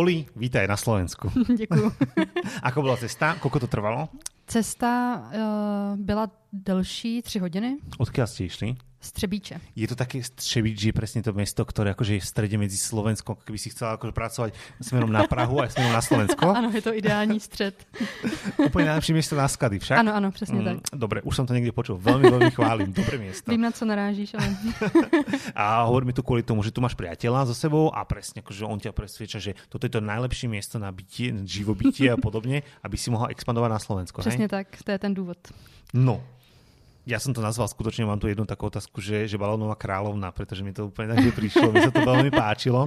Oli, vítaj na Slovensku. Děkuju. Ako byla cesta? Koľko to trvalo? Cesta uh, byla delší, tři hodiny. Odkiaľ ste išli? Střebíče. Je to také Střebíč, že je presne to mesto, ktoré akože je v strede medzi Slovenskom, keby si chcela akože pracovať smerom na Prahu a smerom na Slovensko. ano, je to ideální střed. Úplně najlepšie miesto na skady však. Ano, ano, přesně mm, tak. Dobre, už som to niekde počul. Veľmi, veľmi chválim. Dobré miesto. Vím, na co narážíš, ale... a hovor mi tu kvôli tomu, že tu máš priateľa so sebou a presne akože on ťa presvieča, že toto je to najlepšie miesto na bytie, živobytie a podobne, aby si mohla expandovať na Slovensko. Přesně hej? tak, to je ten důvod. No, ja som to nazval skutočne, mám tu jednu takú otázku, že, že balónová kráľovna, pretože mi to úplne tak prišlo, mi sa to veľmi páčilo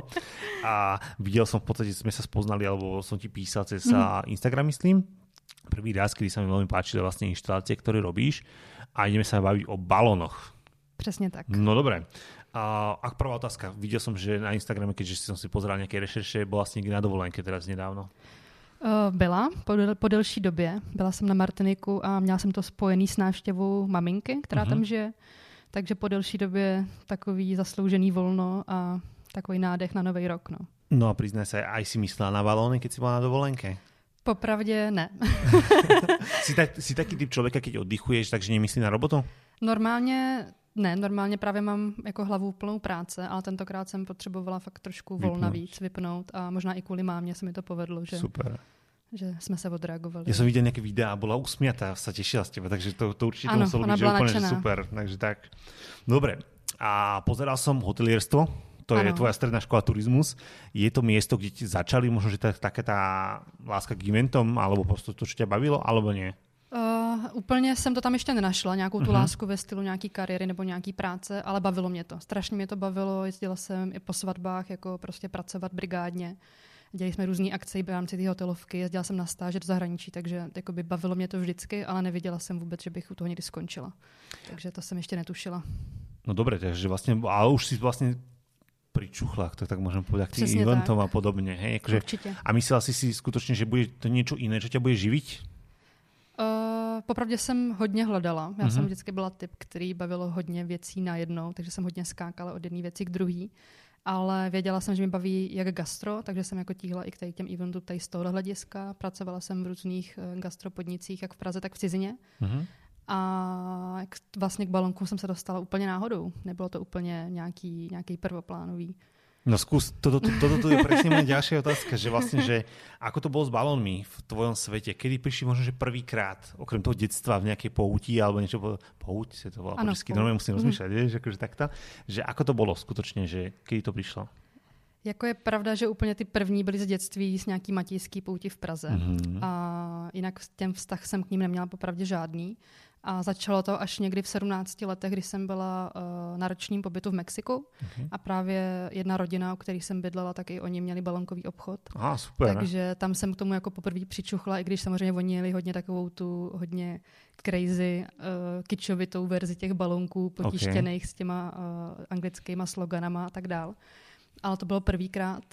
a videl som v podstate, sme sa spoznali, alebo som ti písal cez mm. Instagram, myslím, prvý raz, kedy sa mi veľmi páčili vlastne inštalácie, ktoré robíš a ideme sa baviť o balónoch. Přesně tak. No dobre. A, a prvá otázka. Videl som, že na Instagrame, keďže som si pozeral nejaké rešerše, bola si niekde na dovolenke teraz nedávno. Uh, byla po, del, po delší době. Byla jsem na Martiniku a měla jsem to spojený s návštěvou maminky, která uh-huh. tam žije. Takže po delší době takový zasloužený volno a takový nádech na nový rok. No, no a priznaj sa, aj si myslela na balóny, keď si bola na dovolenke? Popravdě ne. si, tak, si taký typ člověka, keď oddychuješ, takže nemyslí na robotu? Normálně ne, normálně právě mám jako hlavu plnou práce, ale tentokrát jsem potřebovala fakt trošku volna vypnout. víc, vypnout a možná i kvůli mámě se mi to povedlo, že, Super. že jsme se odreagovali. Já jsem viděl nějaké videa a byla usmětá, se těšila z tebe, takže to, to určitě ano, muselo být úplně super. Takže tak. Dobre. A pozeral som hotelierstvo, to ano. je tvoja stredná škola turizmus. Je to miesto, kde ti začali, možno, že také tá láska k eventom, alebo prostě to, čo ťa bavilo, alebo nie? Uh, úplně jsem to tam ještě nenašla, nějakou tu uh-huh. lásku ve stylu nějaký kariéry nebo nějaký práce, ale bavilo mě to. Strašně mě to bavilo, jezdila jsem i po svatbách, jako prostě pracovat brigádně. Dělali jsme různé akce v rámci té hotelovky, jezdila jsem na stáže do zahraničí, takže jakoby bavilo mě to vždycky, ale neviděla jsem vůbec, že bych u toho někdy skončila. Takže to jsem ještě netušila. No dobré, takže vlastně, ale už si vlastně pričuchla, to tak môžem povedať, k tým eventom a podobne. Hej? Akože, a myslela si si skutočne, že bude to niečo iné, čo ťa bude živiť? Popravdě jsem hodně hledala. Já uh-huh. jsem mhm. vždycky byla typ, který bavilo hodně věcí najednou, takže jsem hodně skákala od jedné věci k druhé. Ale věděla jsem, že mi baví jak gastro, takže jsem jako tíhla i k těm eventům tady z tohohle hlediska. Pracovala jsem v různých uh, gastropodnicích, jak v Praze, tak v cizině. Uh-huh. A vlastně k balonku jsem se dostala úplně náhodou. Nebylo to úplně nějaký, nějaký prvoplánový. No skús, toto, toto, toto je presne moja ďalšia otázka, že vlastne, že ako to bolo s balónmi v tvojom svete? Kedy prišli možno, že prvýkrát, okrem toho detstva v nejakej pouti alebo niečo, pouť sa to volá po česky, normálne musím rozmýšľať, mm. vieš, akože takto, že ako to bolo skutočne, že kedy to prišlo? Jako je pravda, že úplně ty první byly z dětství s nějaký matějský pouti v Praze. Mm-hmm. A jinak těm vztah jsem k ním neměla popravdě žádný. A začalo to až někdy v 17 letech, kdy jsem byla uh, na ročním pobytu v Mexiku. Okay. A právě jedna rodina, o který jsem bydlela, tak i oni měli balonkový obchod. Ah, super. Takže tam jsem k tomu jako poprvé přičuchla, i když samozřejmě oni měli hodně takovou tu hodně crazy, uh, kičovitou verzi těch balonků potištěných okay. s těma uh, anglickýma sloganama a tak dál. Ale to bylo prvýkrát.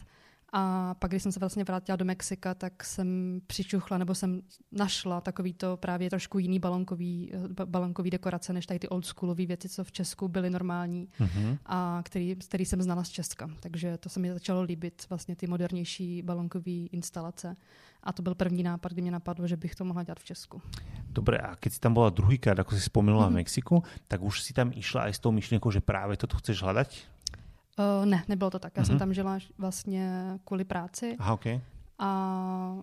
A pak, když jsem se vlastně vrátila do Mexika, tak jsem přičuchla nebo jsem našla takový to právě trošku jiný balonkový, balonkový dekorace, než tady ty oldschoolové věci, co v Česku byly normální mm-hmm. a který, který jsem znala z Česka. Takže to se mi začalo líbit, vlastně ty modernější balonkové instalace. A to byl první nápad, kdy mě napadlo, že bych to mohla dělat v Česku. Dobre, a keď si tam bola druhýkrát, ako si spomínala mm-hmm. v Mexiku, tak už si tam išla aj s tou myšlienkou, že práve toto chceš hľadať? Uh, ne, nebylo to tak. Já uh-huh. jsem mhm. tam žila vlastně kvůli práci. Aha, okay. A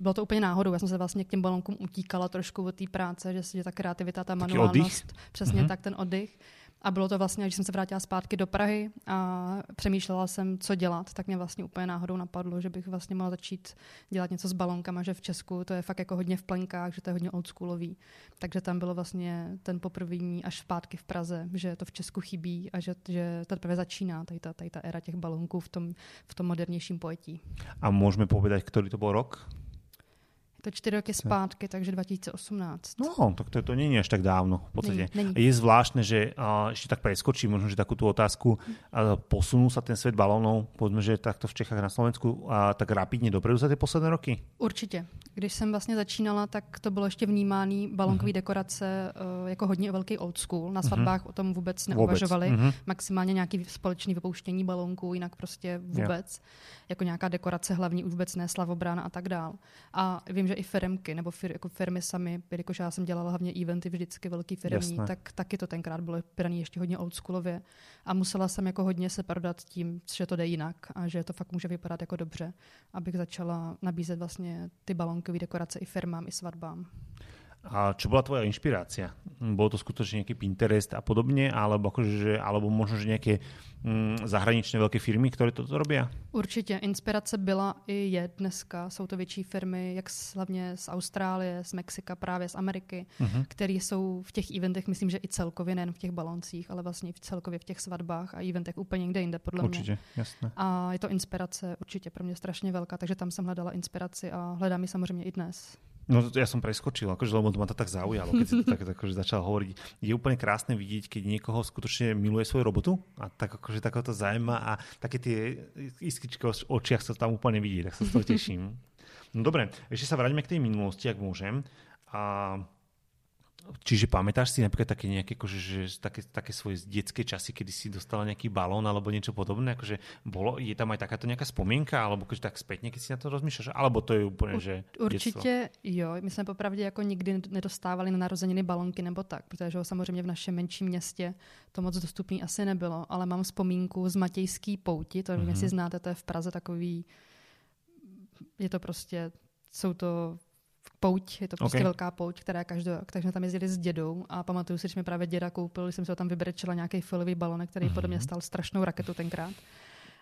bylo to úplně náhodou. Já jsem se vlastně k těm balonkům utíkala trošku od té práce, že, že ta kreativita, ta manuálnost, přesně uh-huh. tak ten oddych. A bylo to vlastně, když jsem se vrátila zpátky do Prahy a přemýšlela jsem, co dělat, tak mě vlastně úplně náhodou napadlo, že bych vlastně mohla začít dělat něco s balonkama, že v Česku to je fakt jako hodně v plenkách, že to je hodně oldschoolový. Takže tam bylo vlastně ten poprvní až zpátky v Praze, že to v Česku chybí a že, že to teprve začíná, tady ta, tady ta éra těch balonků v tom, v tom modernějším pojetí. A můžeme povedať, který to byl rok? To čtyři roky zpátky, takže 2018. No, tak to, to není až tak dávno v podstate. Není, není. Je zvláštne, že uh, ešte tak preskočím možno, že takú tú otázku, uh, posunul sa ten svet balónov, povedzme, že takto v Čechách na Slovensku uh, tak rapidně dopredu za ty posledné roky? Určitě. Když jsem vlastně začínala, tak to bylo ještě vnímání balónkové uh-huh. dekorace uh, jako hodně velký old school. Na svatbách uh-huh. o tom vůbec neuvažovali. Vůbec. Uh-huh. Maximálně nějaký společný vypouštění balónků, jinak prostě vůbec. Yeah. Jako nějaká dekorace hlavní už vůbec ne, slavobrána a tak dál. A vím, že i firmky nebo fir, jako firmy sami, jelikož já jsem dělala hlavně eventy vždycky velký firmní, Jasné. tak taky to tenkrát bylo braný ještě hodně oldschoolově. A musela jsem jako hodně se prodat tím, že to jde jinak a že to fakt může vypadat jako dobře, abych začala nabízet vlastně ty balónkové dekorace i firmám, i svatbám. A čo bola tvoja inšpirácia? Bolo to skutočne nejaký Pinterest a podobne, alebo, akože, alebo možno, že nejaké mm, zahraničné velké firmy, které to robí? Určitě. Inspirace byla i je dneska. Jsou to větší firmy, jak hlavně z Austrálie, z Mexika, právě z Ameriky, uh-huh. které jsou v těch eventech, myslím, že i celkově, nejen v těch baloncích, ale vlastně v celkově v těch svatbách a eventech úplně někde jinde, podle určitě, mě. jasné. A je to inspirace určitě pro mě strašně velká, takže tam jsem hledala inspiraci a hledám ji samozřejmě i dnes. No ja som preskočil, akože, lebo to ma to tak zaujalo, keď si to tak akože začal hovoriť. Je úplne krásne vidieť, keď niekoho skutočne miluje svoju robotu a tak akože takého to zaujíma a také tie iskičky v očiach sa tam úplne vidí, tak sa z toho teším. No dobre, ešte sa vráťme k tej minulosti, ak môžem. A Čiže pamätáš si napríklad také nejaké, akože, že, také, také svoje detské časy, kedy si dostala nejaký balón alebo niečo podobné? Akože bolo, je tam aj takáto nejaká spomienka? Alebo akože tak spätně, keď si na to rozmýšľaš? Alebo to je úplně, že Určitě dětstvo? jo. My jsme popravdě jako nikdy nedostávali na narozeniny balonky nebo tak, protože samozřejmě v našem menším městě to moc dostupný asi nebylo, ale mám vzpomínku z Matějský pouti, to nevím, mm-hmm. jestli znáte, to je v Praze takový, je to prostě, jsou to pouť, je to prostě okay. velká pouť, která každý rok, takže jsme tam jezdili s dědou a pamatuju si, že mi právě děda koupil, když jsem se tam vybrečela nějaký filový balonek, který mm-hmm. podle mě stal strašnou raketu tenkrát.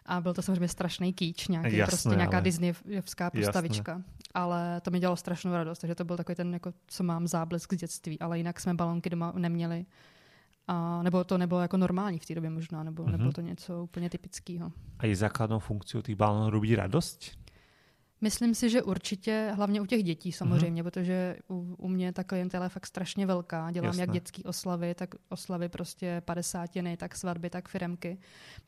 A byl to samozřejmě strašný kýč, nějaký, Jasné, prostě nějaká ale... Disneyovská postavička. Jasné. Ale to mi dělalo strašnou radost, takže to byl takový ten, jako, co mám záblesk z dětství, ale jinak jsme balonky doma neměli. A, nebo to nebylo jako normální v té době možná, nebo mm-hmm. nebylo to něco úplně typického. A je základnou funkcí těch balonů robit radost? Myslím si, že určitě, hlavně u těch dětí samozřejmě, mm-hmm. protože u, u mě ta klientela je fakt strašně velká. Dělám Jasné. jak dětské oslavy, tak oslavy prostě padesátiny, tak svatby, tak firemky.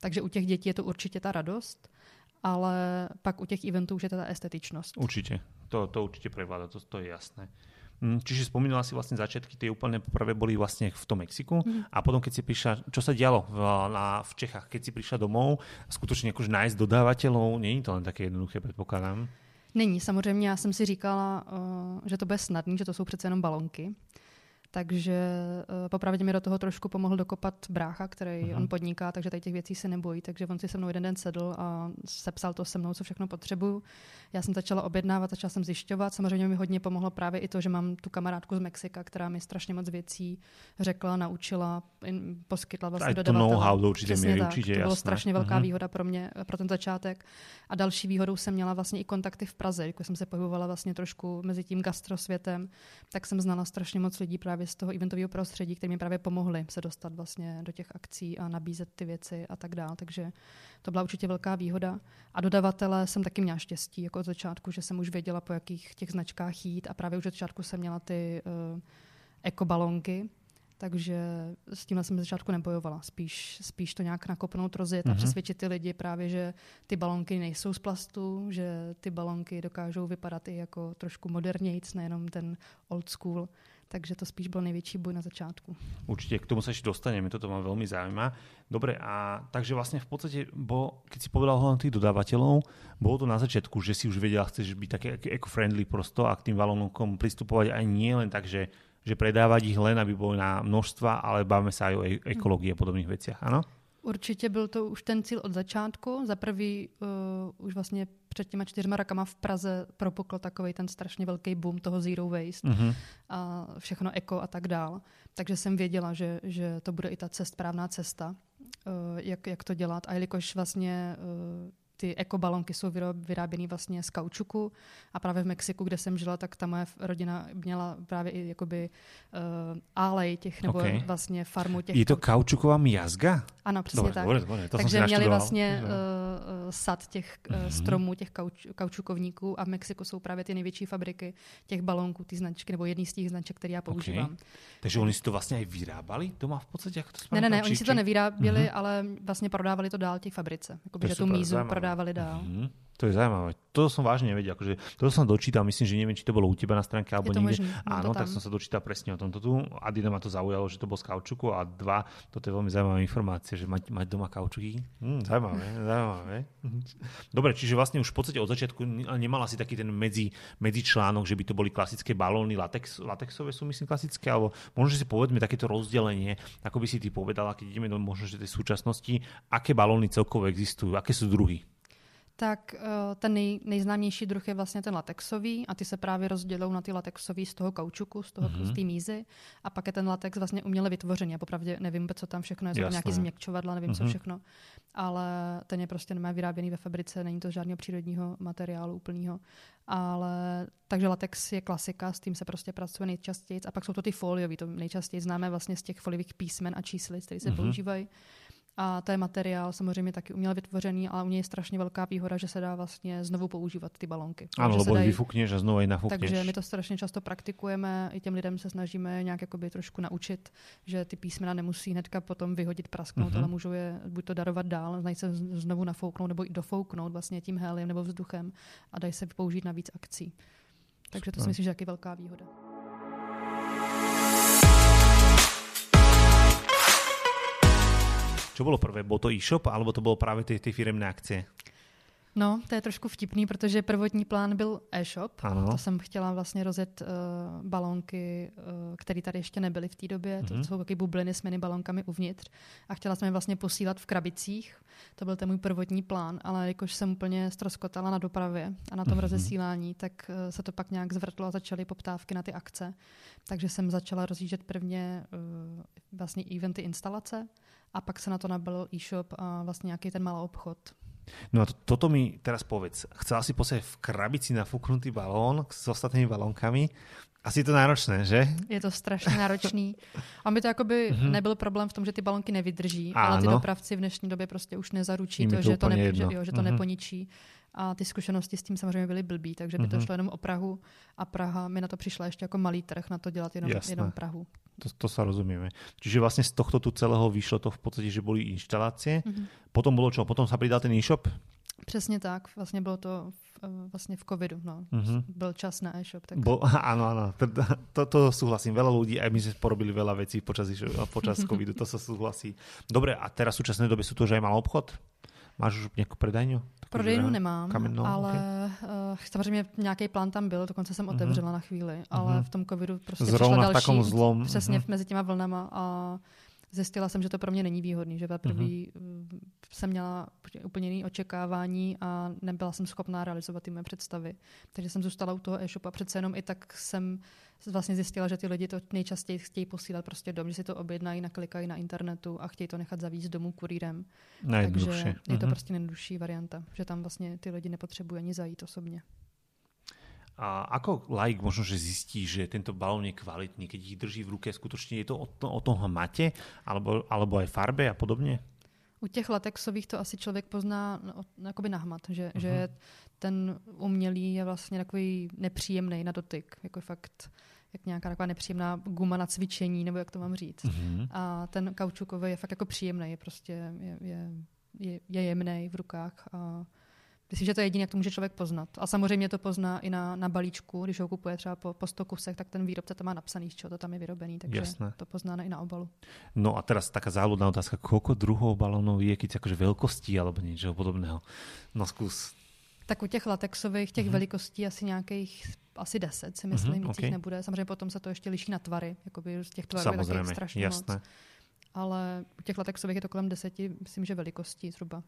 Takže u těch dětí je to určitě ta radost, ale pak u těch eventů už je to ta estetičnost. Určitě, to, to určitě prevláda, to, to je jasné. Hm, čiže spomínala si vlastne začiatky, tie úplne prvé boli vlastne v tom Mexiku mm. a potom keď si prišla, čo sa dialo v, na, v Čechách, keď si prišla domov, skutočne akože nájsť dodávateľov, nie je to len také jednoduché, predpokladám. Není, samozřejmě já jsem si říkala, uh, že to bude snadný, že to jsou přece jenom balonky. Takže uh, popravdě mi do toho trošku pomohl dokopat brácha, který uh-huh. on podniká, takže tady těch věcí se nebojí. Takže on si se mnou jeden den sedl a sepsal to se mnou, co všechno potřebuju. Já jsem začala objednávat, začala jsem zjišťovat. Samozřejmě mi hodně pomohlo právě i to, že mám tu kamarádku z Mexika, která mi strašně moc věcí řekla, naučila, in, poskytla vlastně dodavatele. To know-how do určitě míry, určitě, To bylo strašně velká uh-huh. výhoda pro mě, pro ten začátek. A další výhodou jsem měla vlastně i kontakty v Praze. Když jsem se pohybovala vlastně trošku mezi tím gastrosvětem, tak jsem znala strašně moc lidí právě z toho eventového prostředí, které mi právě pomohly se dostat vlastně do těch akcí a nabízet ty věci a tak dále. Takže to byla určitě velká výhoda. A dodavatele jsem taky měla štěstí, jako od začátku, že jsem už věděla, po jakých těch značkách jít a právě už od začátku jsem měla ty uh, ekobalonky, takže s tímhle jsem začátku nebojovala. Spíš, spíš to nějak nakopnout, rozjet mm-hmm. a mhm. přesvědčit ty lidi právě, že ty balonky nejsou z plastu, že ty balonky dokážou vypadat i jako trošku modernějc, nejenom ten old school. Takže to spíš byl největší boj na začátku. Určitě k tomu se ještě dostaneme, to má velmi zajímá. Dobre, a takže vlastně v podstatě, bo, keď si povedal hlavně tých dodávateľov, bylo to na začátku, že si už věděla, chceš být také eco-friendly prosto a k tým balónkom pristupovat aj nie len tak, že že predávať ich len, aby boli na množstva, ale bavíme sa aj o e- ekologii a podobných veciach, ano? Určitě byl to už ten cíl od začátku. Za prvý uh, už vlastně před těma čtyřma rokama v Praze propukl takový ten strašně velký boom toho zero waste uh-huh. a všechno eko a tak dál. Takže jsem věděla, že, že to bude i ta cest, správná cesta, uh, jak, jak to dělat. A jelikož vlastně uh, ty ekobalonky jsou vyráběny vlastně z kaučuku a právě v Mexiku, kde jsem žila, tak ta moje rodina měla právě i jakoby uh, álej těch, nebo okay. vlastně farmu těch. Je to kaučuková miazga? Ano, přesně dobre, tak. Dobre, dobre, to Takže měli vlastně uh, sad těch mm-hmm. stromů, těch kauč, kaučukovníků a v Mexiku jsou právě ty největší fabriky těch balónků, ty značky, nebo jedný z těch značek, které já používám. Okay. Takže oni si to vlastně i vyrábali doma v podstatě? Jak to ne, ne, ne, oni si to nevyráběli, mm-hmm. ale vlastně prodávali to dál těch fabrice. Jakoby, že tu mízu prodávali dál. Mm-hmm. To je zaujímavé. To som vážne nevedel. Akože, to som dočítal, myslím, že neviem, či to bolo u teba na stránke alebo niekde. Možný. Áno, tak som sa dočítal presne o tomto tu. Adina ma to zaujalo, že to bol z kaučuku a dva, toto je veľmi zaujímavá informácia, že mať, mať doma kaučuky. Hm, zaujímavé, zaujímavé. Dobre, čiže vlastne už v podstate od začiatku nemala si taký ten medzi, medzi článok, že by to boli klasické balóny, latex, latexové sú myslím klasické, alebo možno, že si povedme takéto rozdelenie, ako by si ty povedala, keď ideme do možno, že tej súčasnosti, aké balóny celkovo existujú, aké sú druhy? Tak uh, ten nej, nejznámější druh je vlastně ten latexový a ty se právě rozdělou na ty latexový z toho kaučuku, z toho mm-hmm. z té mízy a pak je ten latex vlastně uměle vytvořený. Já popravdě nevím, co tam všechno je, jsou nějaký změkčovadla, nevím, mm-hmm. co mhm. všechno, ale ten je prostě nemá vyráběný ve fabrice, není to žádného přírodního materiálu úplného. Ale takže latex je klasika, s tím se prostě pracuje nejčastěji. A pak jsou to ty foliový, to nejčastěji známe vlastně z těch foliových písmen a číslic, které se mm-hmm. používají. A to je materiál samozřejmě taky uměle vytvořený, ale u něj je strašně velká výhoda, že se dá vlastně znovu používat ty balonky. Ano, lebo dají... vyfukneš a znovu je nafukneš. Takže my to strašně často praktikujeme, i těm lidem se snažíme nějak jakoby trošku naučit, že ty písmena nemusí hnedka potom vyhodit, prasknout, mm-hmm. ale můžou je buď to darovat dál, znají se znovu nafouknout nebo i dofouknout vlastně tím héliem nebo vzduchem a dají se použít na víc akcí. Takže to si myslím, že je taky velká výhoda. Čo bolo prvé? Bol to e-shop, alebo to bolo práve tie, tie firemné akcie? No, to je trošku vtipný, protože prvotní plán byl e-shop. Ano. To jsem chtěla vlastně rozjet uh, balónky, uh, které tady ještě nebyly v té době. Mm-hmm. To mhm. jsou taky bubliny s mini balónkami uvnitř. A chtěla jsem je vlastně posílat v krabicích. To byl ten můj prvotní plán, ale jakož jsem úplně stroskotala na dopravě a na tom mm-hmm. rozesílání, tak uh, se to pak nějak zvrtlo a začaly poptávky na ty akce. Takže jsem začala rozjíždět prvně uh, vlastně eventy instalace a pak se na to nabil e-shop a vlastně nějaký ten malý obchod. No a to, toto mi teraz povedz. Chcela si posieť v krabici nafúknutý balón s ostatnými balónkami. Asi je to náročné, že? Je to strašně náročný. A mi to jakoby mm-hmm. nebyl problém v tom, že ty balonky nevydrží, Áno. ale ty dopravci v dnešní době prostě už nezaručí to, to, že to, ne, že, jo, že to mm-hmm. neponičí. A ty zkušenosti s tím samozřejmě byly blbý, takže by to mhm. šlo jenom o Prahu a Praha mi na to přišla ještě jako malý trh na to dělat jenom, jenom Prahu. To, to sa rozumieme. Čiže vlastne z tohto tu celého vyšlo to v podstate, že boli inštalácie. Mm-hmm. Potom bolo čo? Potom sa pridal ten e-shop? Přesně tak. Vlastně bylo to v, vlastně v covidu. No. Mm-hmm. Byl čas na e-shop. Tak... Bo, áno, áno. To, to súhlasím. Veľa ľudí, aj my sme porobili veľa vecí počas, počas covidu. To sa súhlasí. Dobre, a teraz v súčasnej dobe sú to už aj malý obchod? Máš už nějakou predajňu? Prodejnu nemám, kamennou, ale okay. uh, samozřejmě nějaký plán tam byl, dokonce jsem mhm. otevřela mm-hmm. na chvíli, ale mm-hmm. v tom covidu prostě Zrovna přišla další, zlom. přesně mm-hmm. mezi těma vlnama a zjistila jsem, že to pro mě není výhodný, že poprvé mm-hmm. jsem měla úplně jiné očekávání a nebyla jsem schopná realizovat ty mé představy. Takže jsem zůstala u toho e-shopu a přece jenom i tak jsem vlastně zjistila, že ty lidi to nejčastěji chtějí posílat prostě dom, že si to objednají, naklikají na internetu a chtějí to nechat zavízt domů kurýrem. Takže je to mm-hmm. prostě nejjednodušší varianta, že tam vlastně ty lidi nepotřebují ani zajít osobně. A ako like možno, že zistí, že tento balón je kvalitný, keď ich drží v ruke, skutočne je to o, to, o tom hmate, alebo, alebo aj farbe a podobně? U těch latexových to asi člověk pozná no, jakoby na hmat, že, uh-huh. že ten umělý je vlastně takový nepříjemný na dotyk, jako fakt jak nějaká taková nepříjemná guma na cvičení, nebo jak to mám říct. Uh-huh. A ten kaučukový je fakt jako příjemný, je prostě je, je, je, je jemný v rukách a Myslím, že to je jediné, jak to může člověk poznat. A samozřejmě to pozná i na, na balíčku, když ho kupuje třeba po, po 100 kusech, tak ten výrobce to má napsaný, z čeho to tam je vyrobený, takže Jasné. to pozná i na obalu. No a teraz taká záľudná otázka, koľko druhov balónov je, keď akože veľkosti alebo niečo podobného? No zkus. Tak u těch latexových, těch mm-hmm. velikostí asi nějakých asi 10 si myslím, mm-hmm, víc okay. nebude. Samozřejmě potom se to ještě liší na tvary, jakoby z těch tvarů je strašně jasné. moc ale u těch latexových je to kolem deseti, myslím, že velikostí zhruba.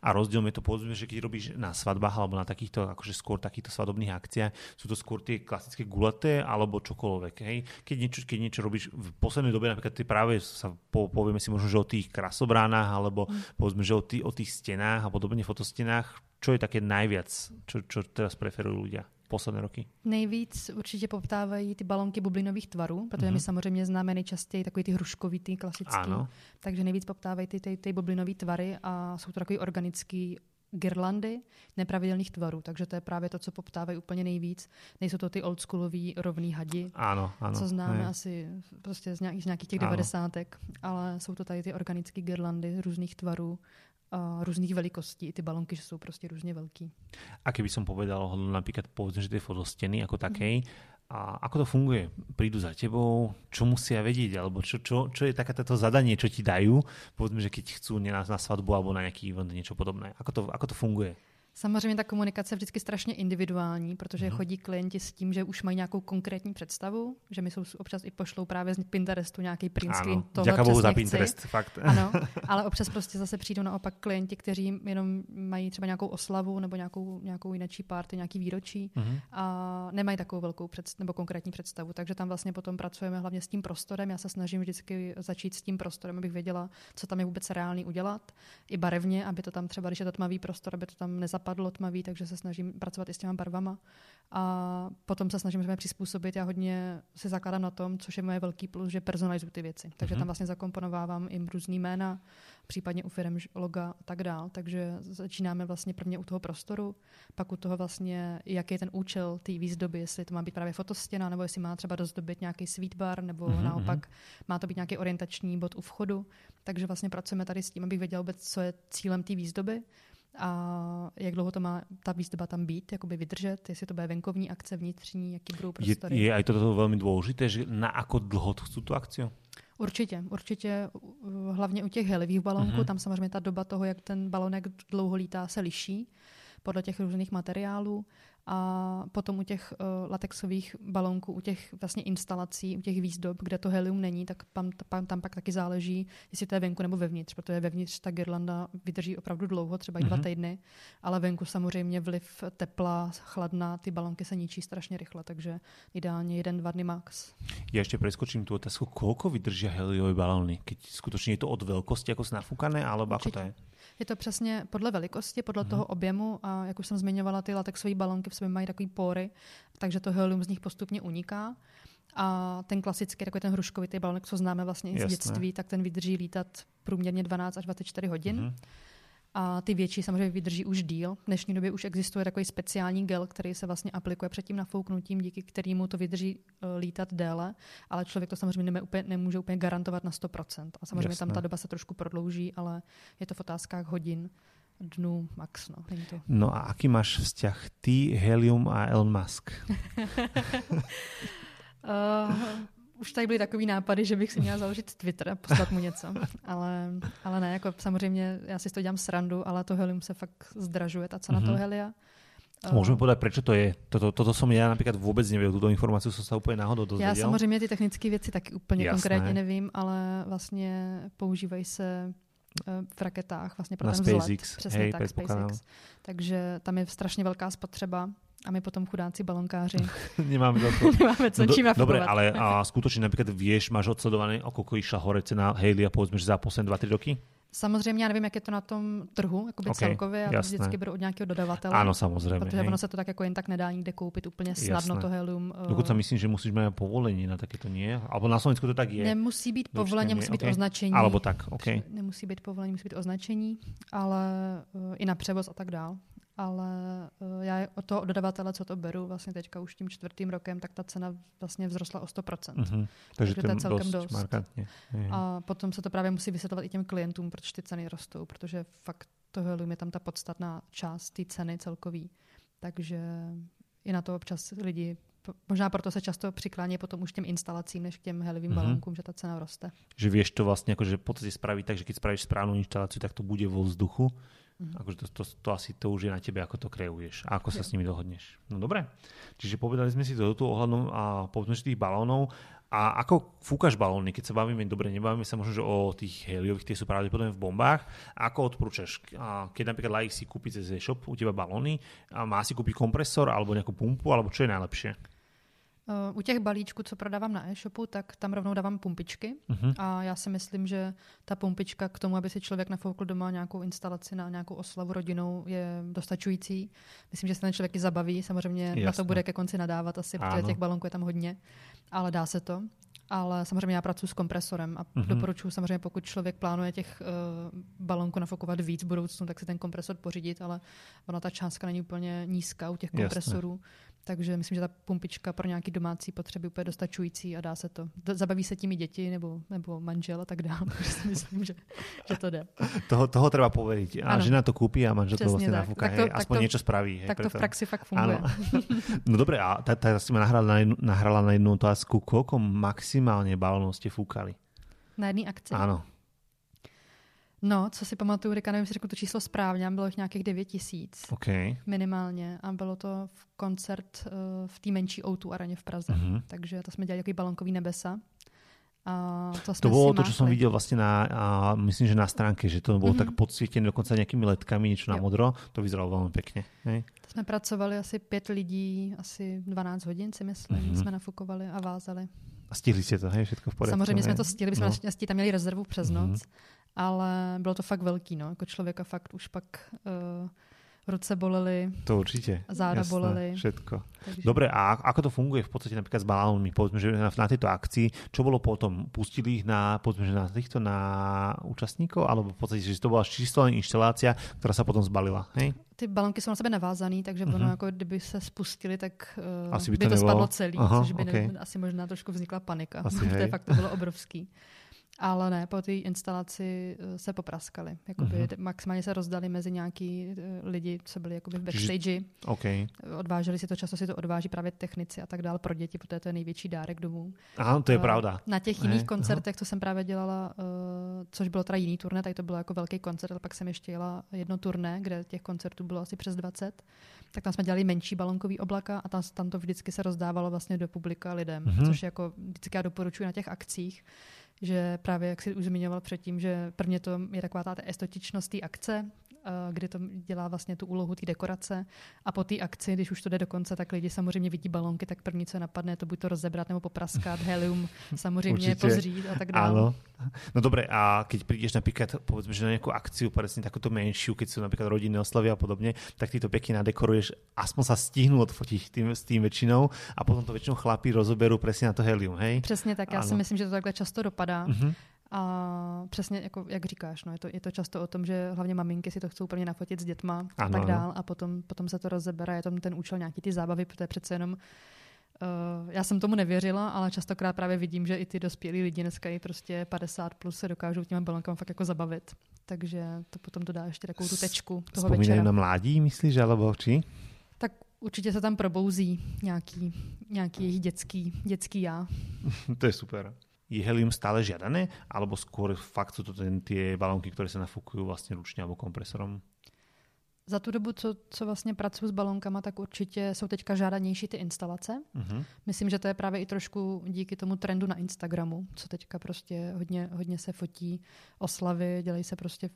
A rozdiel je to povedzme, že keď robíš na svadbách alebo na takýchto, akože skôr takýchto svadobných akciách, sú to skôr tie klasické gulaté alebo čokoľvek. Hej? Keď, niečo, keď niečo robíš v poslednej dobe, napríklad ty práve sa po, povieme si možno, že o tých krasobránach alebo mm. povedzme, že o, tý, o tých stenách a podobne fotostenách, čo je také najviac, čo, čo teraz preferujú ľudia? Posledné roky? Nejvíc určitě poptávají ty balonky bublinových tvarů, protože mm-hmm. my mhm. samozřejmě známe nejčastěji takový ty hruškový, ty klasický. Ano. Takže nejvíc poptávají ty, ty, ty bublinové tvary a jsou to takový organický girlandy nepravidelných tvarů, takže to je právě to, co poptávají úplně nejvíc. Nejsou to ty oldschoolový rovný hadi, ano, ano, co známe ne. asi prostě z nějakých, z nějakých těch devadesátek, ale jsou to tady ty organické girlandy různých tvarů a různých velikostí. Ty balonky že jsou prostě různě velký. A kdyby som povedal například povedzme, že ty fotostěny jako také, mm. a ako to funguje? Prídu za tebou, čo musia vedieť, alebo čo, čo, čo je také toto zadanie, čo ti dajú, povedzme, že keď chcú na, na svadbu alebo na nejaký event, niečo podobné. Ako to, ako to funguje? Samozřejmě ta komunikace je vždycky strašně individuální, protože mm. chodí klienti s tím, že už mají nějakou konkrétní představu, že mi jsou občas i pošlou právě z Pinterestu nějaký print screen toho bohu za Pinterest, chci. fakt. Ano, ale občas prostě zase přijdou naopak klienti, kteří jenom mají třeba nějakou oslavu nebo nějakou, nějakou jináčí party, nějaký výročí mm. a nemají takovou velkou představu, nebo konkrétní představu. Takže tam vlastně potom pracujeme hlavně s tím prostorem. Já se snažím vždycky začít s tím prostorem, abych věděla, co tam je vůbec reálný udělat. I barevně, aby to tam třeba, když je to tmavý prostor, aby to tam nezap padlo tmavý, takže se snažím pracovat i s těma barvama. A potom se snažím se přizpůsobit. Já hodně se zakládám na tom, což je moje velký plus, že personalizuji ty věci. Takže mm-hmm. tam vlastně zakomponovávám i různý jména, případně u firm loga a tak dál. Takže začínáme vlastně prvně u toho prostoru, pak u toho vlastně, jaký je ten účel té výzdoby, jestli to má být právě fotostěna, nebo jestli má třeba dozdobit nějaký sweet bar, nebo mm-hmm. naopak má to být nějaký orientační bod u vchodu. Takže vlastně pracujeme tady s tím, abych věděl vůbec, co je cílem té výzdoby a jak dlouho to má ta výzdoba tam být, jakoby vydržet, jestli to bude venkovní akce, vnitřní, jaký budou prostory. Je, je aj toto velmi důležité, že na ako dlouho chcú tu akci? Určitě, určitě, hlavně u těch helivých balónků, uh-huh. tam samozřejmě ta doba toho, jak ten balonek dlouho lítá, se liší podle těch různých materiálů a potom u těch uh, latexových balónků, u těch vlastně instalací, u těch výzdob, kde to helium není, tak tam, tam, tam pak taky záleží, jestli to je venku nebo vevnitř, protože vevnitř ta girlanda vydrží opravdu dlouho, třeba i dva mm-hmm. týdny, ale venku samozřejmě vliv tepla, chladna, ty balonky se ničí strašně rychle, takže ideálně jeden, dva dny max. Já ještě preskočím tu otázku, kolko vydrží heliové balóny? Keď skutečně je to od velkosti jako nafukané, alebo jako to je? Je to přesně podle velikosti, podle mm-hmm. toho objemu a jak už jsem zmiňovala, ty latexové balonky v sobě mají takový pory, takže to helium z nich postupně uniká. A ten klasický, takový ten hruškovitý balonek, co známe vlastně i z dětství, tak ten vydrží lítat průměrně 12 až 24 hodin. Mm-hmm. A ty větší samozřejmě vydrží už díl. V dnešní době už existuje takový speciální gel, který se vlastně aplikuje před tím nafouknutím, díky kterému to vydrží uh, lítat déle, ale člověk to samozřejmě nemůže úplně, nemůže úplně garantovat na 100%. A samozřejmě Jasné. tam ta doba se trošku prodlouží, ale je to v otázkách hodin dnů max. No, to. no a aký máš vzťah ty, Helium a Elon Musk? uh, už tady byly takový nápady, že bych si měla založit Twitter a poslat mu něco. Ale, ale ne, jako samozřejmě já si to dělám srandu, ale to helium se fakt zdražuje, ta cena mm-hmm. toho helia. Můžeme povedať, proč to je? Toto, toto som ja například vůbec nevěděl, tuto informaci jsem se úplně náhodou dozvěděl. Já samozřejmě ty technické věci taky úplně Jasné. konkrétně nevím, ale vlastně používají se eh, v raketách vlastně pro Na ten SpaceX. vzlet. Přesně Hej, tak, SpaceX. Takže tam je strašně velká spotřeba a my potom chudáci balonkáři nemáme za to. nemáme co no, čím Dobre, ale a skutočně například víš, máš odsledované, o koľko išla hore cena Haley a povedzme, že za poslední 2-3 roky? Samozřejmě já nevím, jak je to na tom trhu, jakoby okay, celkově, já to vždycky beru od nějakého dodavatele. Ano, samozřejmě. Protože hej. ono se to tak jako jen tak nedá nikde koupit úplně snadno jasné. to helium. Dokud si myslím, že musíš mít povolení na taky to nie. Alebo na Slovensku to tak je. Nemusí být povolení, musí být okay. označení. Alebo tak, okay. Nemusí být povolení, musí být označení, ale uh, i na převoz a tak dál ale uh, já od toho dodavatele, co to beru vlastně teďka už tím čtvrtým rokem, tak ta cena vlastně vzrostla o 100%. Mm-hmm. Takže, Takže to je celkem dost. dost. Markantně. A potom se to právě musí vysvětlovat i těm klientům, proč ty ceny rostou, protože fakt to helium je tam ta podstatná část té ceny celkový. Takže i na to občas lidi možná proto se často přiklání potom už těm instalacím, než k těm helivým mm-hmm. balónkům, že ta cena roste. Že víš to vlastně, jako, že podstate spraví tak, že když spravíš správnou instalaci, tak to bude vo vzduchu Mm-hmm. Akože to, to, to, asi to už je na tebe, ako to kreuješ a ako sa s nimi dohodneš. No dobre, čiže povedali sme si to tu ohľadom a povedzme si tých balónov. A ako fúkaš balóny, keď sa bavíme, dobre, nebavíme sa možno že o tých heliových, tie sú pravdepodobne v bombách. Ako odporúčaš, keď napríklad laik si kúpi cez e-shop u teba balóny, a má si kúpiť kompresor alebo nejakú pumpu, alebo čo je najlepšie? U těch balíčků, co prodávám na e-shopu, tak tam rovnou dávám pumpičky uh-huh. a já si myslím, že ta pumpička k tomu, aby si člověk nafoukl doma nějakou instalaci na nějakou oslavu rodinou, je dostačující. Myslím, že se ten člověk i zabaví, samozřejmě Jasne. na to bude ke konci nadávat asi, protože těch balonků je tam hodně, ale dá se to. ale samozřejmě já pracuji s kompresorem a mm-hmm. doporučuji samozřejmě, pokud člověk plánuje těch uh, balónků nafokovat víc v budoucnu, tak si ten kompresor pořídit, ale ona ta částka není úplně nízká u těch kompresorů. Jasne. Takže myslím, že ta pumpička pro nějaký domácí potřeby úplně dostačující a dá se to. Zabaví se tím i děti nebo, nebo manžel a tak dále. Takže si myslím, že, že to jde. Toho, toho treba poveriť. A ano. žena to koupí a manžel Přesně to vlastně nafúka. Tak to, hej, aspoň to, něco spraví. Hej, tak to v praxi fakt funguje. Ano. No dobré, a tak si ma nahrala na, jednu, nahrala na jednu otázku. Koľko maximálně balónov ste fúkali? Na jedné akci? Ano. No, co si pamatuju, Rika, nevím, jestli řeknu to číslo správně, bylo jich nějakých 9 tisíc okay. minimálně a bylo to v koncert uh, v té menší O2 areně v Praze, uh-huh. takže to jsme dělali jako balonkový nebesa. A to, to bylo to, co jsem viděl vlastně na, a myslím, že na stránke, že to bylo mm-hmm. tak podsvětěné dokonce nějakými letkami, něco na jo. modro, to vyzeralo velmi pěkně. Hej? To jsme pracovali asi pět lidí, asi 12 hodin si myslím, mm-hmm. jsme nafukovali a vázali. A stihli jste to, hej, všechno v pořádku. Samozřejmě hej? jsme to stihli, jsme no. naštěstí tam měli rezervu přes noc. Ale bylo to fakt velký, no. Jako člověka fakt už pak uh, ruce bolely. To určitě. Záda jasné, bolely. Všetko. Takže... Dobre, a ako to funguje v podstate napríklad s balónmi? Povedzme, že na, na tejto akcii, čo bolo potom? Pustili ich na, povedzme, že na týchto na účastníkov? Alebo v podstate, že to bola čisto len inštalácia, ktorá sa potom zbalila, hej? Ty balonky jsou na sebe navázané, takže ono, mhm. jako kdyby se spustili, tak uh, asi by to, by to spadlo celý, Aha, což by okay. ne, asi možná trošku vznikla panika. Asi, protože fakt to bylo obrovský. Ale ne, po té instalaci eh, se popraskali. Jakoby uh-huh. Maximálně se rozdali mezi nějaký eh, lidi, co byli jakoby v backstage. Okay. Odváželi si to, často si to odváží právě technici a tak dále pro děti, protože to je největší dárek domů. Aha, to je uh, pravda. Na těch jiných ne, koncertech, aha. co jsem právě dělala, uh, což bylo teda jiný turné, tak to bylo jako velký koncert, ale pak jsem ještě jela jedno turné, kde těch koncertů bylo asi přes 20 tak tam jsme dělali menší balonkový oblaka a tam, tam to vždycky se rozdávalo vlastně do publika lidem, mm-hmm. což jako vždycky já doporučuji na těch akcích, že právě, jak si už zmiňoval předtím, že prvně to je taková ta estetičnost té akce, kdy to dělá vlastně tu úlohu té dekorace. A po té akci, když už to jde do konce, tak lidi samozřejmě vidí balonky, tak první, co napadne, to buď to rozebrat nebo popraskat, helium samozřejmě Určitě. pozřít a tak dále. Áno. No dobré, a keď prídeš napríklad, povedzme, že na nejakú akciu, presne takúto menšiu, keď sú napríklad rodinné oslavy a podobne, tak ty to pekne nadekoruješ, aspoň sa stihnú odfotiť tým, s tým väčšinou a potom to väčšinou chlapí rozoberú presne na to helium, hej? Přesně tak, já ano. si myslím, že to takhle často dopadá. Uh-huh. A přesně, jako, jak říkáš, no, je, to, je to často o tom, že hlavně maminky si to chcou úplně nafotit s dětma ano, a tak dál a potom, potom se to rozebere, je tam ten účel nějaký ty zábavy, protože přece jenom Uh, já jsem tomu nevěřila, ale častokrát právě vidím, že i ty dospělí lidi dneska i prostě 50 plus se dokážou těma balonkama fakt jako zabavit. Takže to potom dodá ještě takovou tu tečku toho Vzpomínají večera. na mládí, myslíš, alebo či? Tak určitě se tam probouzí nějaký, nějaký jejich dětský, dětský já. to je super je helium stále žiadané, alebo skôr fakt sú to ten, tie balónky, ktoré sa nafúkujú vlastne ručne alebo kompresorom? Za tu dobu, co, co vlastně pracuji s balónkama, tak určitě jsou teďka žádanější ty instalace. Uh-huh. Myslím, že to je právě i trošku díky tomu trendu na Instagramu, co teďka prostě hodně, hodně se fotí oslavy, dělají se prostě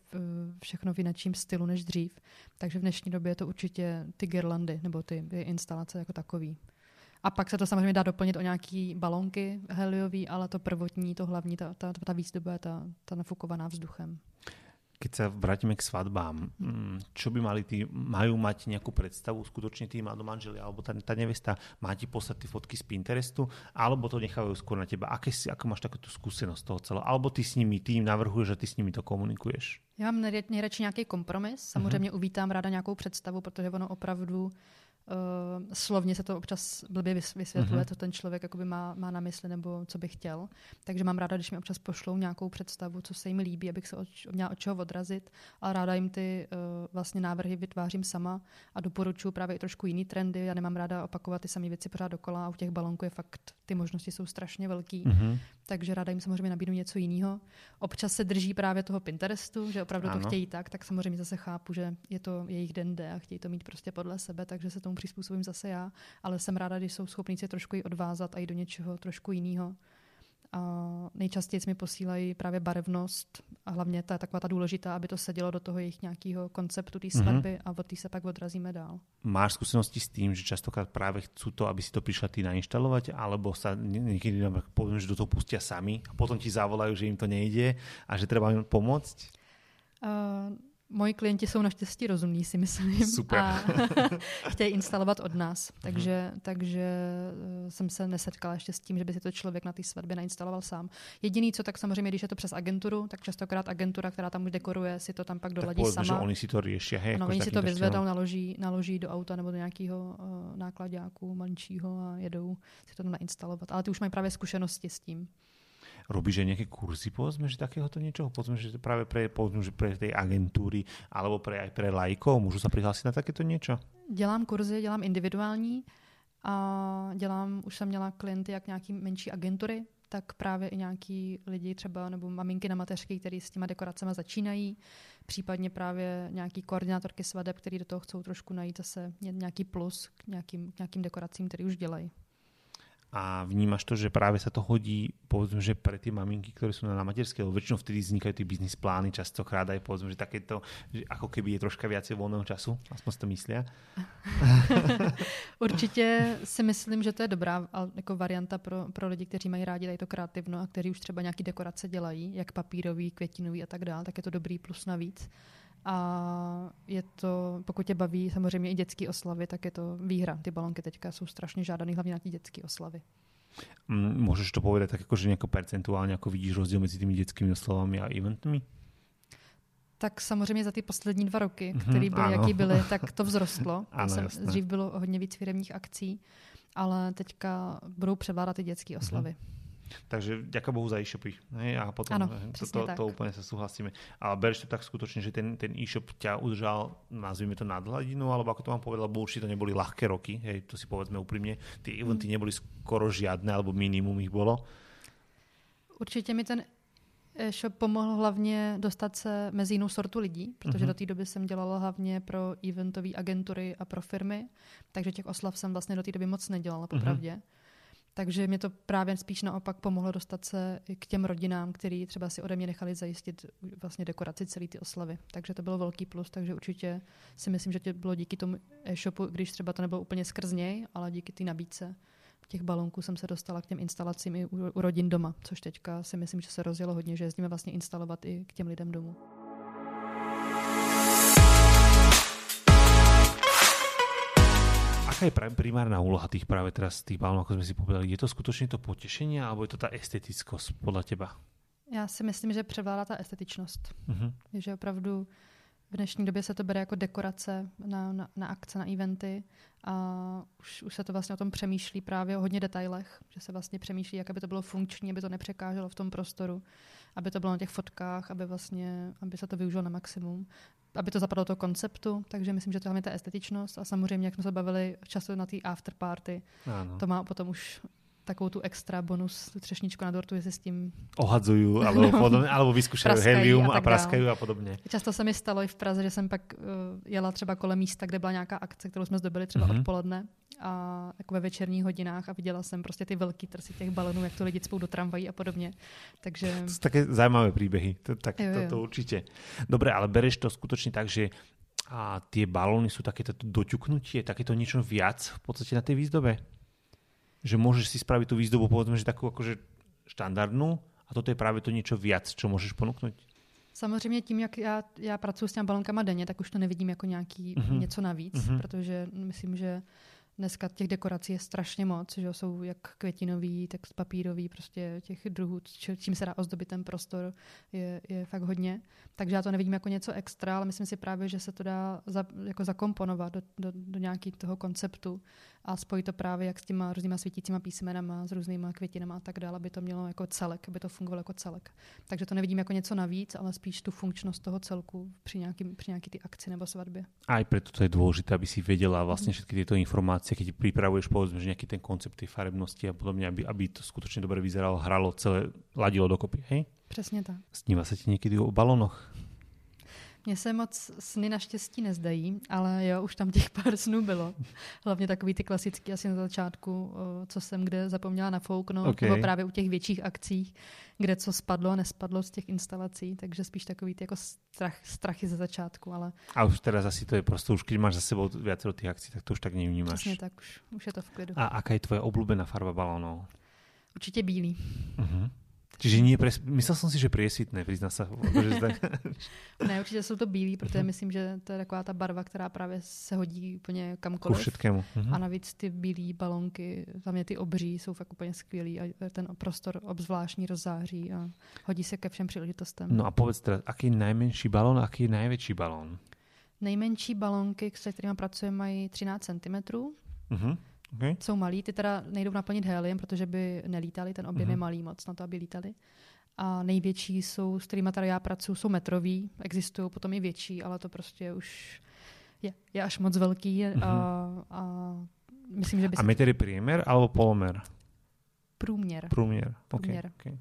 všechno v jinakším stylu než dřív. Takže v dnešní době je to určitě ty girlandy nebo ty, ty instalace jako takový. A pak se to samozřejmě dá doplnit o nějaký balonky heliový, ale to prvotní, to hlavní, ta, ta, ta výzdoba je ta, ta nafukovaná vzduchem. Keď sa vrátime k svadbám, čo by mali tí, majú mať nejakú predstavu skutočne tí mladomanželi, alebo tá, tá nevesta má ti poslať tie fotky z Pinterestu, alebo to nechávajú skôr na teba. Aké si, ako máš takúto skúsenosť toho celého? Alebo ty s nimi, ty im navrhuješ, že ty s nimi to komunikuješ? Já mám nejradši nějaký kompromis. Samozřejmě uh-huh. uvítám ráda nějakou představu, protože ono opravdu uh, slovně se to občas blbě vysvětluje, mm-hmm. co ten člověk jakoby má, má na mysli nebo co by chtěl. Takže mám ráda, když mi občas pošlou nějakou představu, co se jim líbí, abych se od, měla od čeho odrazit, ale ráda jim ty uh, vlastně návrhy vytvářím sama a doporučuji právě i trošku jiný trendy. Já nemám ráda opakovat ty samé věci pořád dokola a u těch balonků je fakt, ty možnosti jsou strašně velký. Mm-hmm. Takže ráda jim samozřejmě nabídnu něco jiného. Občas se drží právě toho Pinterestu, že opravdu ano. to chtějí tak, tak samozřejmě zase chápu, že je to jejich den D a chtějí to mít prostě podle sebe, takže se tomu přizpůsobím zase já, ale jsem ráda, když jsou schopní se trošku i odvázat a jít do něčeho trošku jiného. A nejčastěji mi posílají právě barevnost a hlavně ta taková ta důležitá, aby to sedělo do toho jejich nějakého konceptu té mhm. svatby mm-hmm. a od té se pak odrazíme dál. Máš zkušenosti s tím, že častokrát právě chcú to, aby si to přišla ty nainštalovať, alebo sa někdy poviem, že do toho pustí sami a potom ti zavolají, že jim to nejde a že treba jim pomoct? Uh, Moji klienti jsou naštěstí rozumní, si myslím. Super. A chtějí instalovat od nás. Takže, mm. takže eh, jsem se nesetkala ještě s tím, že by si to člověk na té svatbě nainstaloval sám. Jediný, co tak samozřejmě, když je to přes agenturu, tak častokrát agentura, která tam už dekoruje, si to tam pak doladí tak sama. že oni si to řeší. Hej, ano, oni si to vyzvedou, naloží, naloží do auta nebo do nějakého uh, nákladňáku mančího a jedou si to tam nainstalovat. Ale ty už mají právě zkušenosti s tím. Robíš aj nejaké kurzy, povedzme, že takéhoto niečoho? Povedzme, že práve pre, povedzme, že pre tej agentúry alebo pre, aj pre lajkov môžu sa prihlásiť na takéto niečo? Dělám kurzy, dělám individuální a dělám, už jsem měla klienty jak nějaký menší agentury, tak právě i nějaký lidi třeba nebo maminky na mateřky, které s těma dekoracemi začínají, případně právě nějaký koordinátorky svadeb, který do toho chcou trošku najít zase nějaký plus k nějakým, nějakým dekoracím, které už dělají a vnímaš to, že práve sa to hodí povedzme, že pre tie maminky, ktoré sú na materskej, lebo väčšinou vtedy vznikajú tie biznis plány, častokrát aj povedzme, že takéto, že ako keby je troška viacej voľného času, aspoň si to myslia. Určitě si myslím, že to je dobrá jako varianta pro, pro lidi, kteří mají rádi tady to kreativno a kteří už třeba nějaký dekorace dělají, jak papírový, květinový a tak dále, tak je to dobrý plus navíc. A je to, pokud tě baví samozřejmě i dětské oslavy, tak je to výhra. Ty balonky teďka jsou strašně žádaný, hlavně na ty dětské oslavy. Mm, můžeš to povedať tak, jako, že nějak percentuálně, jako vidíš rozdíl mezi těmi dětskými oslavami a eventmi? Tak samozřejmě za ty poslední dva roky, mm-hmm, které byly, ano. jaký byly, tak to vzrostlo. ano, jsem, dřív bylo hodně víc firmních akcí, ale teďka budou převládat ty dětské oslavy. Mm-hmm. Takže ďaká Bohu za e-shopy. Ne? A potom ano, to, to, to úplne sa súhlasíme. Ale bereš to tak skutočne, že ten, ten e-shop ťa udržal, nazvime to nad hladinu, alebo ako to mám povedať, lebo určite to neboli ľahké roky, hej, to si povedzme úprimne. Ty eventy mm. neboli skoro žiadne, alebo minimum ich bolo. Určitě mi ten e-shop pomohl hlavně dostat se mezi jinou sortu lidí, protože mm-hmm. do té doby jsem dělala hlavně pro eventové agentury a pro firmy, takže těch oslav jsem vlastně do té doby moc nedělala, popravdě. Mm-hmm. Takže mě to právě spíš naopak pomohlo dostat se k těm rodinám, který třeba si ode mě nechali zajistit vlastně dekoraci celé ty oslavy. Takže to bylo velký plus, takže určitě si myslím, že to bylo díky tomu e-shopu, když třeba to nebylo úplně skrz něj, ale díky té nabídce těch balonků jsem se dostala k těm instalacím i u, rodin doma, což teďka si myslím, že se rozjelo hodně, že jezdíme vlastně instalovat i k těm lidem domů. Aká je primárna úloha tých práve teraz tých balónov, ako sme si povedali? Je to skutečně to potešení, alebo je to ta estetickosť podle teba? Já si myslím, že převládá ta estetičnost. Uh-huh. Že opravdu v dnešní době se to bere jako dekorace na, na, na akce, na eventy a už, už se to vlastně o tom přemýšlí právě o hodně detailech, že se vlastně přemýšlí, jak aby to bylo funkční, aby to nepřekáželo v tom prostoru, aby to bylo na těch fotkách, aby vlastně, aby se to využilo na maximum aby to zapadlo do konceptu, takže myslím, že to je ta estetičnost a samozřejmě, jak jsme se bavili často na té after party, ano. to má potom už takovou tu extra bonus, tu třešničku na dortu, jestli s tím... Ohadzují, alebo, podobně, alebo vyzkoušejí helium a, a praskají a podobně. Často se mi stalo i v Praze, že jsem pak uh, jela třeba kolem místa, kde byla nějaká akce, kterou jsme zdobili třeba mm-hmm. odpoledne a jako ve večerních hodinách a viděla jsem prostě ty velký trsy těch balonů, jak to lidi spou do tramvají a podobně. Takže... To jsou také zajímavé příběhy, to, tak, jo, jo. To, to určitě. Dobré, ale bereš to skutečně tak, že a tie balóny sú takéto doťuknutie, takéto niečo viac v podstate na tej výzdobe? Že môžeš si spraviť tú výzdobu, povedzme, že takú akože štandardnú a toto je práve to niečo viac, čo môžeš ponúknuť? Samozřejmě tím, jak já, já pracuji s těmi balonkama denně, tak už to nevidím jako nějaký uh-huh. něco navíc, uh-huh. protože myslím, že Dneska těch dekorací je strašně moc, že jsou jak květinový, tak papírový, prostě těch druhů, čím se dá ozdobit ten prostor, je, je fakt hodně. Takže já to nevidím jako něco extra, ale myslím si právě, že se to dá za, jako zakomponovat do, do, do nějakého toho konceptu a spojit to právě jak s těma různýma svítícíma písmenama, s různýma květinama a tak dále, aby to mělo jako celek, aby to fungovalo jako celek. Takže to nevidím jako něco navíc, ale spíš tu funkčnost toho celku při nějaký, při nějaký ty akci nebo svatbě. A i proto to je důležité, aby si věděla vlastně všechny tyto informace, keď připravuješ povedzme, že nějaký ten koncept té farebnosti a podobně, aby, aby to skutečně dobře vyzeralo, hralo celé, ladilo dokopy, hej? Přesně tak. Sníva se ti někdy o balonoch? Mně se moc sny naštěstí nezdají, ale jo, už tam těch pár snů bylo. Hlavně takový ty klasický asi na začátku, co jsem kde zapomněla nafouknout, okay. nebo právě u těch větších akcích, kde co spadlo a nespadlo z těch instalací, takže spíš takový ty jako strach, strachy ze začátku. Ale... A už teda asi to je prostě, už když máš za sebou viacero těch akcí, tak to už tak nevnímáš. Přesně tak, už, už je to v klidu. A jaká je tvoje oblíbená farba balónů? Určitě bílý. Uh-huh. Čiže nie pres... myslel jsem si, že priesvitné, prizná se. ne, určitě jsou to bílí, protože uh-huh. myslím, že to je taková ta barva, která právě se hodí úplně kamkoliv. Ku všetkému. Uh-huh. A navíc ty bílé balonky, tam je ty obří, jsou fakt úplně skvělý a ten prostor obzvláštní rozzáří a hodí se ke všem příležitostem. No a povedz teda, aký je nejmenší balón a aký je největší balón? Nejmenší balonky, se kterými pracujeme, mají 13 cm. Uh-huh. Okay. Jsou malí, ty teda nejdou naplnit heliem, protože by nelítali, ten objem uh-huh. je mhm. malý moc na to, aby lítali. A největší jsou, s kterými tady já pracuji, jsou metrový, existují potom i větší, ale to prostě už je, je až moc velký uh-huh. a, a myslím, že by A metr je průměr alebo polomer? Průměr. Průměr, Průměr. Okay.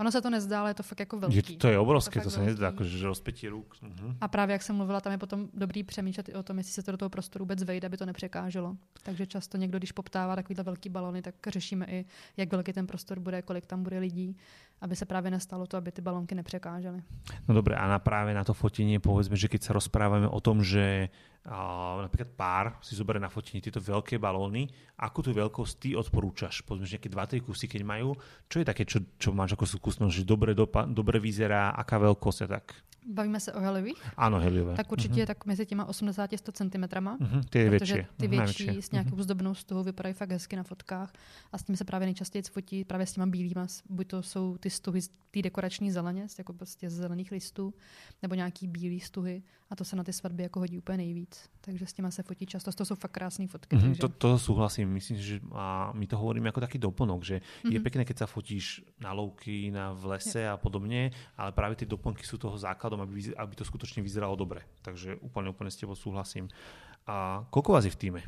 Ono se to nezdá, ale je to fakt jako velký. Je to, to je obrovské, to, to se nezdá, jako že rozpětí ruk. Uh-huh. A právě jak jsem mluvila, tam je potom dobrý přemýšlet i o tom, jestli se to do toho prostoru vůbec vejde, aby to nepřekáželo. Takže často někdo, když poptává takovýhle velký balony, tak řešíme i, jak velký ten prostor bude, kolik tam bude lidí, aby se právě nestalo to, aby ty balonky nepřekážely. No dobré, a na právě na to fotení, povedzme, že keď se rozpráváme o tom, že uh, napríklad pár si zoberie na fotení tieto veľké balóny, akú tú veľkosť ty odporúčaš? Povedzme, že nejaké 2-3 kusy, keď majú, čo je také, čo, čo máš ako skúsenosť, že dobre, dopa, dobre vyzerá, aká veľkosť a tak? Bavíme se o heliových? Ano, heliové. Tak určitě uh-huh. tak mezi těma 80 a 100 cm. Uh-huh. Ty je protože větší. ty mhm, větší uh-huh. s nějakou uh-huh. zdobnou stuhou vypadají fakt hezky na fotkách a s tím se právě nejčastěji fotí právě s těma bílýma, buď to jsou ty stuhy z té dekorační zeleně, jako prostě z zelených listů, nebo nějaký bílý stuhy a to se na ty svatby jako hodí úplně nejvíc. Takže s těma se fotí často. To jsou fakt krásné fotky. Mm-hmm, takže... to, to souhlasím. Myslím, že a my to hovoríme jako taký doplnok, že mm-hmm. je mhm. pěkné, keď sa fotíš na louky, na v lese je. a podobně, ale právě ty doplnky jsou toho základom, aby, aby to skutečně vyzeralo dobre. Takže úplně, úplně s tebou souhlasím. A koľko vás je v týme?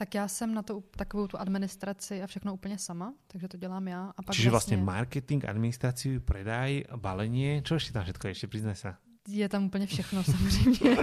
Tak já jsem na to takovou tu administraci a všechno úplně sama, takže to dělám já. A pak Čiže vlastně, vlastně marketing, administraci, predaj, balenie, čo ještě tam všetko ještě, přiznaj se je tam úplně všechno samozřejmě.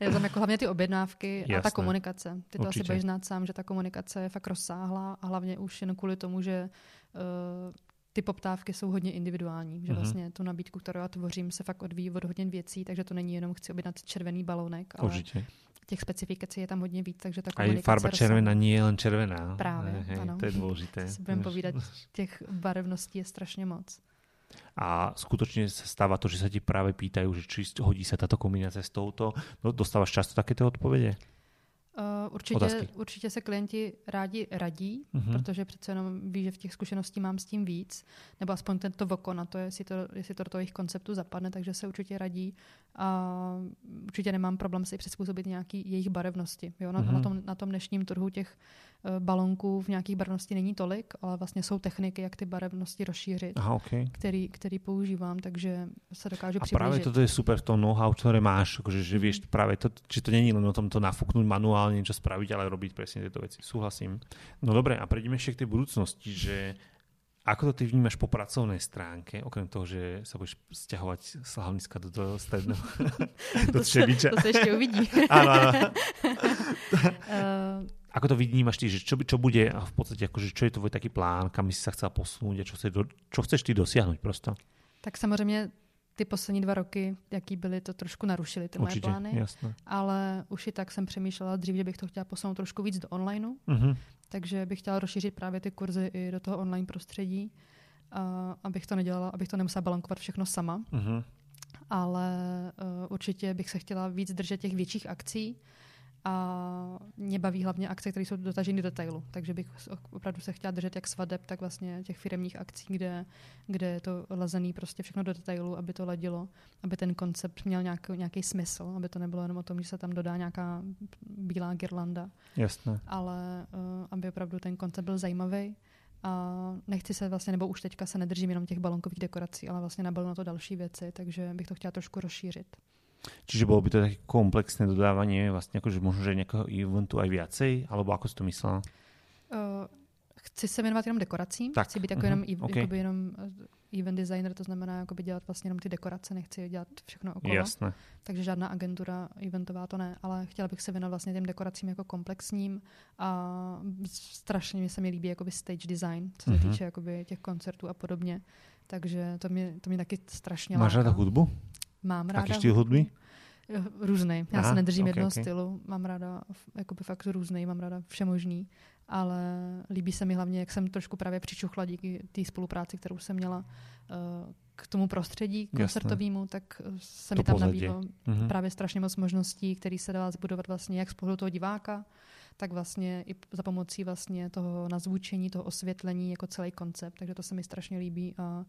je tam jako hlavně ty objednávky Jasné. a ta komunikace. Ty to Určitě. asi budeš znát sám, že ta komunikace je fakt rozsáhlá a hlavně už jen kvůli tomu, že uh, ty poptávky jsou hodně individuální, že mm-hmm. vlastně tu nabídku, kterou já tvořím, se fakt odvíjí od hodně věcí, takže to není jenom chci objednat červený balonek, ale Určitě. Těch specifikací je tam hodně víc, takže ta komunikace... A farba červená nie je len červená. Právě, hej, ano. To je důležité. si budeme povídat, těch barevností je strašně moc a skutočne sa stáva to, že sa ti práve pýtajú, že či hodí sa táto kombinácia s touto. No, dostávaš často takéto odpovede? Uh, určitě, určitě se klienti rádi radí, uh-huh. protože přece jenom ví, že v těch zkušeností mám s tím víc, nebo aspoň tento voko na to, jestli to, jestli to do jejich konceptu zapadne, takže se určitě radí a určitě nemám problém si přizpůsobit nějaký jejich barevnosti. Jo? Na, uh-huh. na, tom, na tom dnešním trhu těch balonků v nějakých barevnosti není tolik, ale vlastně jsou techniky, jak ty barevnosti rozšířit, Aha, okay. který, který používám, takže se dokážu A přiblížit. právě toto je super v tom know-how, které máš, že, že víš právě to, či to není len o tom to nafuknout manuálně, něco spravit, ale robiť přesně tyto věci. Souhlasím. No dobré, a prejdeme ještě k té budoucnosti, že Ako to ty vnímaš po pracovnej stránke, okrem toho, že sa budeš sťahovať z hlavniska do toho stredného, do to, se, to se ještě uvidí. ano, ano. uh, Ako to vnímaš ty, že čo, čo bude v podstate, akože čo je tvoj taký plán, kam si sa chcela posunúť a čo, chceš, čo chceš ty dosiahnuť prosto? Tak samozřejmě ty poslední dva roky, jaký byly, to trošku narušily ty Určitě, moje plány. Jasné. Ale už i tak jsem přemýšlela dřív, že bych to chtěla posunout trošku víc do onlineu. Uh-huh. Takže bych chtěla rozšířit právě ty kurzy i do toho online prostředí, a abych to nedělala, abych to nemusela balankovat všechno sama. Uh-huh. Ale uh, určitě bych se chtěla víc držet těch větších akcí, a mě baví hlavně akce, které jsou dotaženy do detailu. Takže bych opravdu se chtěla držet jak svadeb, tak vlastně těch firmních akcí, kde, kde je to lazený prostě všechno do detailu, aby to ladilo, aby ten koncept měl nějaký, nějaký smysl, aby to nebylo jenom o tom, že se tam dodá nějaká bílá girlanda. Jasné. Ale uh, aby opravdu ten koncept byl zajímavý. A nechci se vlastně, nebo už teďka se nedržím jenom těch balonkových dekorací, ale vlastně nabalu na to další věci, takže bych to chtěla trošku rozšířit. Čiže bolo by to také komplexné dodávanie, vlastne akože možno, že nejakého eventu aj viacej, alebo ako si to myslela? Uh, chci se věnovat jenom dekoracím, tak. chci být jako uh-huh. jenom, okay. jenom eh, event designer, to znamená jakoby dělat vlastně jenom ty dekorace, nechci dělat všechno okolo. Jasné. Takže žádná agentura eventová to ne, ale chtěla bych se věnovat vlastně těm dekoracím jako komplexním a strašně mi se mi líbí jakoby stage design, co se uh-huh. týče jakoby těch koncertů a podobně. Takže to mě, to mě taky strašně Máš ráda hudbu? Mám ráda. Jaký styl hudby? Různý. Já Aha, se nedržím okay, jednoho okay. stylu. Mám ráda jakoby fakt různý, mám ráda všemožný. ale líbí se mi hlavně, jak jsem trošku právě přičuchla díky té spolupráci, kterou jsem měla uh, k tomu prostředí koncertovému, tak se to mi tam nabídlo mm-hmm. právě strašně moc možností, které se dá zbudovat vlastně jak z pohledu toho diváka, tak vlastně i za pomocí vlastně toho nazvučení, toho osvětlení jako celý koncept. Takže to se mi strašně líbí a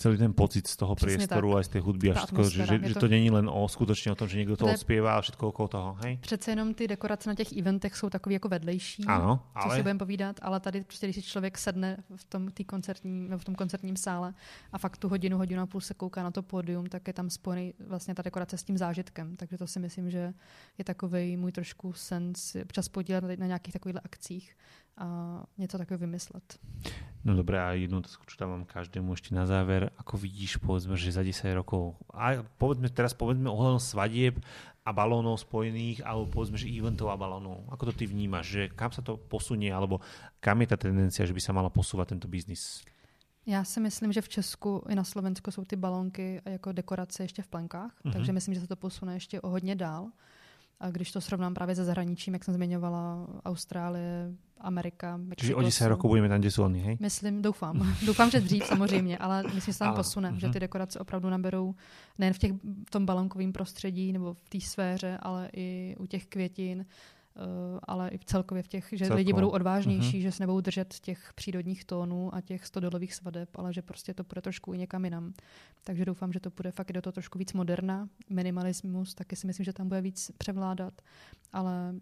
celý ten pocit z toho Přesně priestoru tak. a z té hudby a všetko, že, že, že to není len o skutečně o tom, že někdo to odspěvá a všetko okolo toho, hej? Přece jenom ty dekorace na těch eventech jsou takový jako vedlejší, ano, ale... co si budeme povídat, ale tady prostě, když si člověk sedne v tom, tý koncertní, v tom koncertním sále a fakt tu hodinu, hodinu a půl se kouká na to pódium, tak je tam spojený vlastně ta dekorace s tím zážitkem. Takže to si myslím, že je takový můj trošku sen občas podílet na, na nějakých takových akcích a něco takového vymyslet. No dobré, a jednu otázku, čo dávam každému ešte na záver. Ako vidíš, povedzme, že za 10 rokov, a povedzme teraz povedzme ohľadom svadieb a balónov spojených, alebo povedzme, že eventov a balónov. Ako to ty vnímaš, že kam sa to posunie, alebo kam je ta tendencia, že by sa mala posúvať tento biznis? Já si myslím, že v Česku i na Slovensku jsou ty balónky jako dekorace ještě v plenkách, mm-hmm. takže myslím, že se to posune ještě o hodně dál. A když to srovnám právě se zahraničím, jak jsem zmiňovala, Austrálie, Amerika, Mexiko. Čiže o 10 rokov budeme tam, kde jsou oni, hej? Myslím, doufám. doufám, že dřív samozřejmě, ale myslím, že se tam posune, že mhm. ty dekorace opravdu naberou nejen v, těch, v tom balonkovém prostředí nebo v té sféře, ale i u těch květin ale i celkově v těch, že Celko. lidi budou odvážnější, mm-hmm. že se nebudou držet těch přírodních tónů a těch stodolových svadeb, ale že prostě to bude trošku i někam jinam. Takže doufám, že to bude fakt do toho trošku víc moderna. Minimalismus taky si myslím, že tam bude víc převládat, ale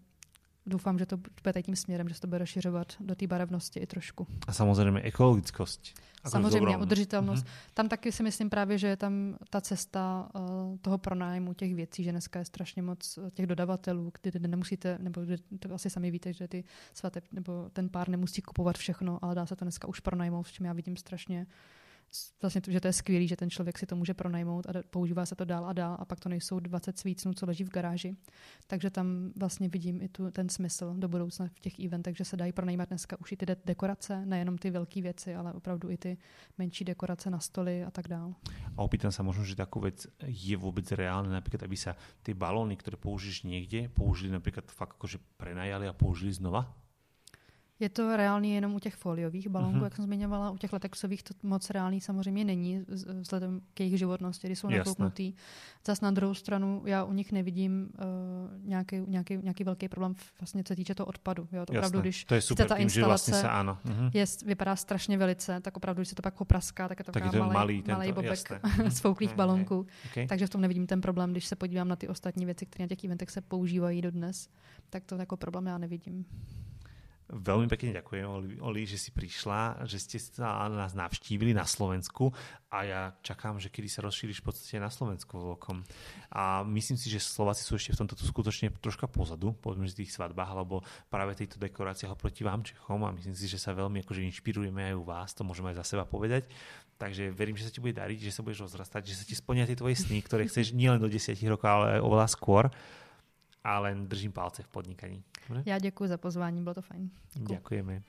doufám, že to bude tím směrem, že se to bude rozšiřovat do té barevnosti i trošku. A samozřejmě ekologickost. Samozřejmě, udržitelnost. Mm-hmm. Tam taky si myslím právě, že je tam ta cesta uh, toho pronájmu těch věcí, že dneska je strašně moc eh, těch dodavatelů, kdy nemusíte, nebo to asi sami víte, že ty svaté, nebo ten pár nemusí kupovat všechno, ale dá se to dneska už pronajmout, v čem já vidím strašně vlastně to, že to je skvělé, že ten člověk si to může pronajmout a používá se to dál a dál a pak to nejsou 20 svícnů, co leží v garáži. Takže tam vlastně vidím i tu, ten smysl do budoucna v těch eventech, že se dají pronajímat dneska už i ty de- dekorace, nejenom ty velké věci, ale opravdu i ty menší dekorace na stoly a tak dál. A opýtam se možná, že takovou věc je vůbec reálné, například, aby se ty balóny, které použiješ někde, použili například fakt jakože prenajali a použili znova? Je to reálný jenom u těch foliových balónků, uh-huh. jak jsem zmiňovala. U těch latexových to moc reálný samozřejmě není, vzhledem k jejich životnosti, kdy jsou nakouknutý. Zas na druhou stranu já u nich nevidím uh, nějaký, nějaký, nějaký velký problém, vlastně, co se týče toho odpadu. Jo? To opravdu, když to je super, ta instalace vlastně se, ano. Uh-huh. je, vypadá strašně velice, tak opravdu, když se to pak popraská, tak je to tak malý, malý, malý bobek z fouklých balónků. Okay. Takže v tom nevidím ten problém, když se podívám na ty ostatní věci, které na těch eventech se používají dodnes, tak to jako problém já nevidím. Veľmi pekne ďakujem, Oli, že si prišla, že ste sa nás navštívili na Slovensku a ja čakám, že kedy sa rozšíriš v podstate na Slovensku veľkom. A myslím si, že Slováci sú ešte v tomto skutočne troška pozadu, povedzme, že tých svadbách, alebo práve tejto dekorácie proti vám Čechom a myslím si, že sa veľmi akože inšpirujeme aj u vás, to môžeme aj za seba povedať. Takže verím, že sa ti bude dariť, že sa budeš rozrastať, že sa ti splnia tie tvoje sny, ktoré chceš nielen do 10 rokov, ale oveľa skôr a len držím palce v podnikaní. Dobre? Já děkuji za pozvání, bylo to fajn. Děkuji. Děkujeme.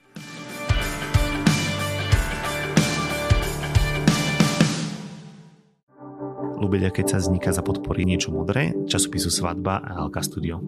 Ľubeľa, keď sa vzniká za podpory niečo modré, časopisu Svadba a Alka Studio.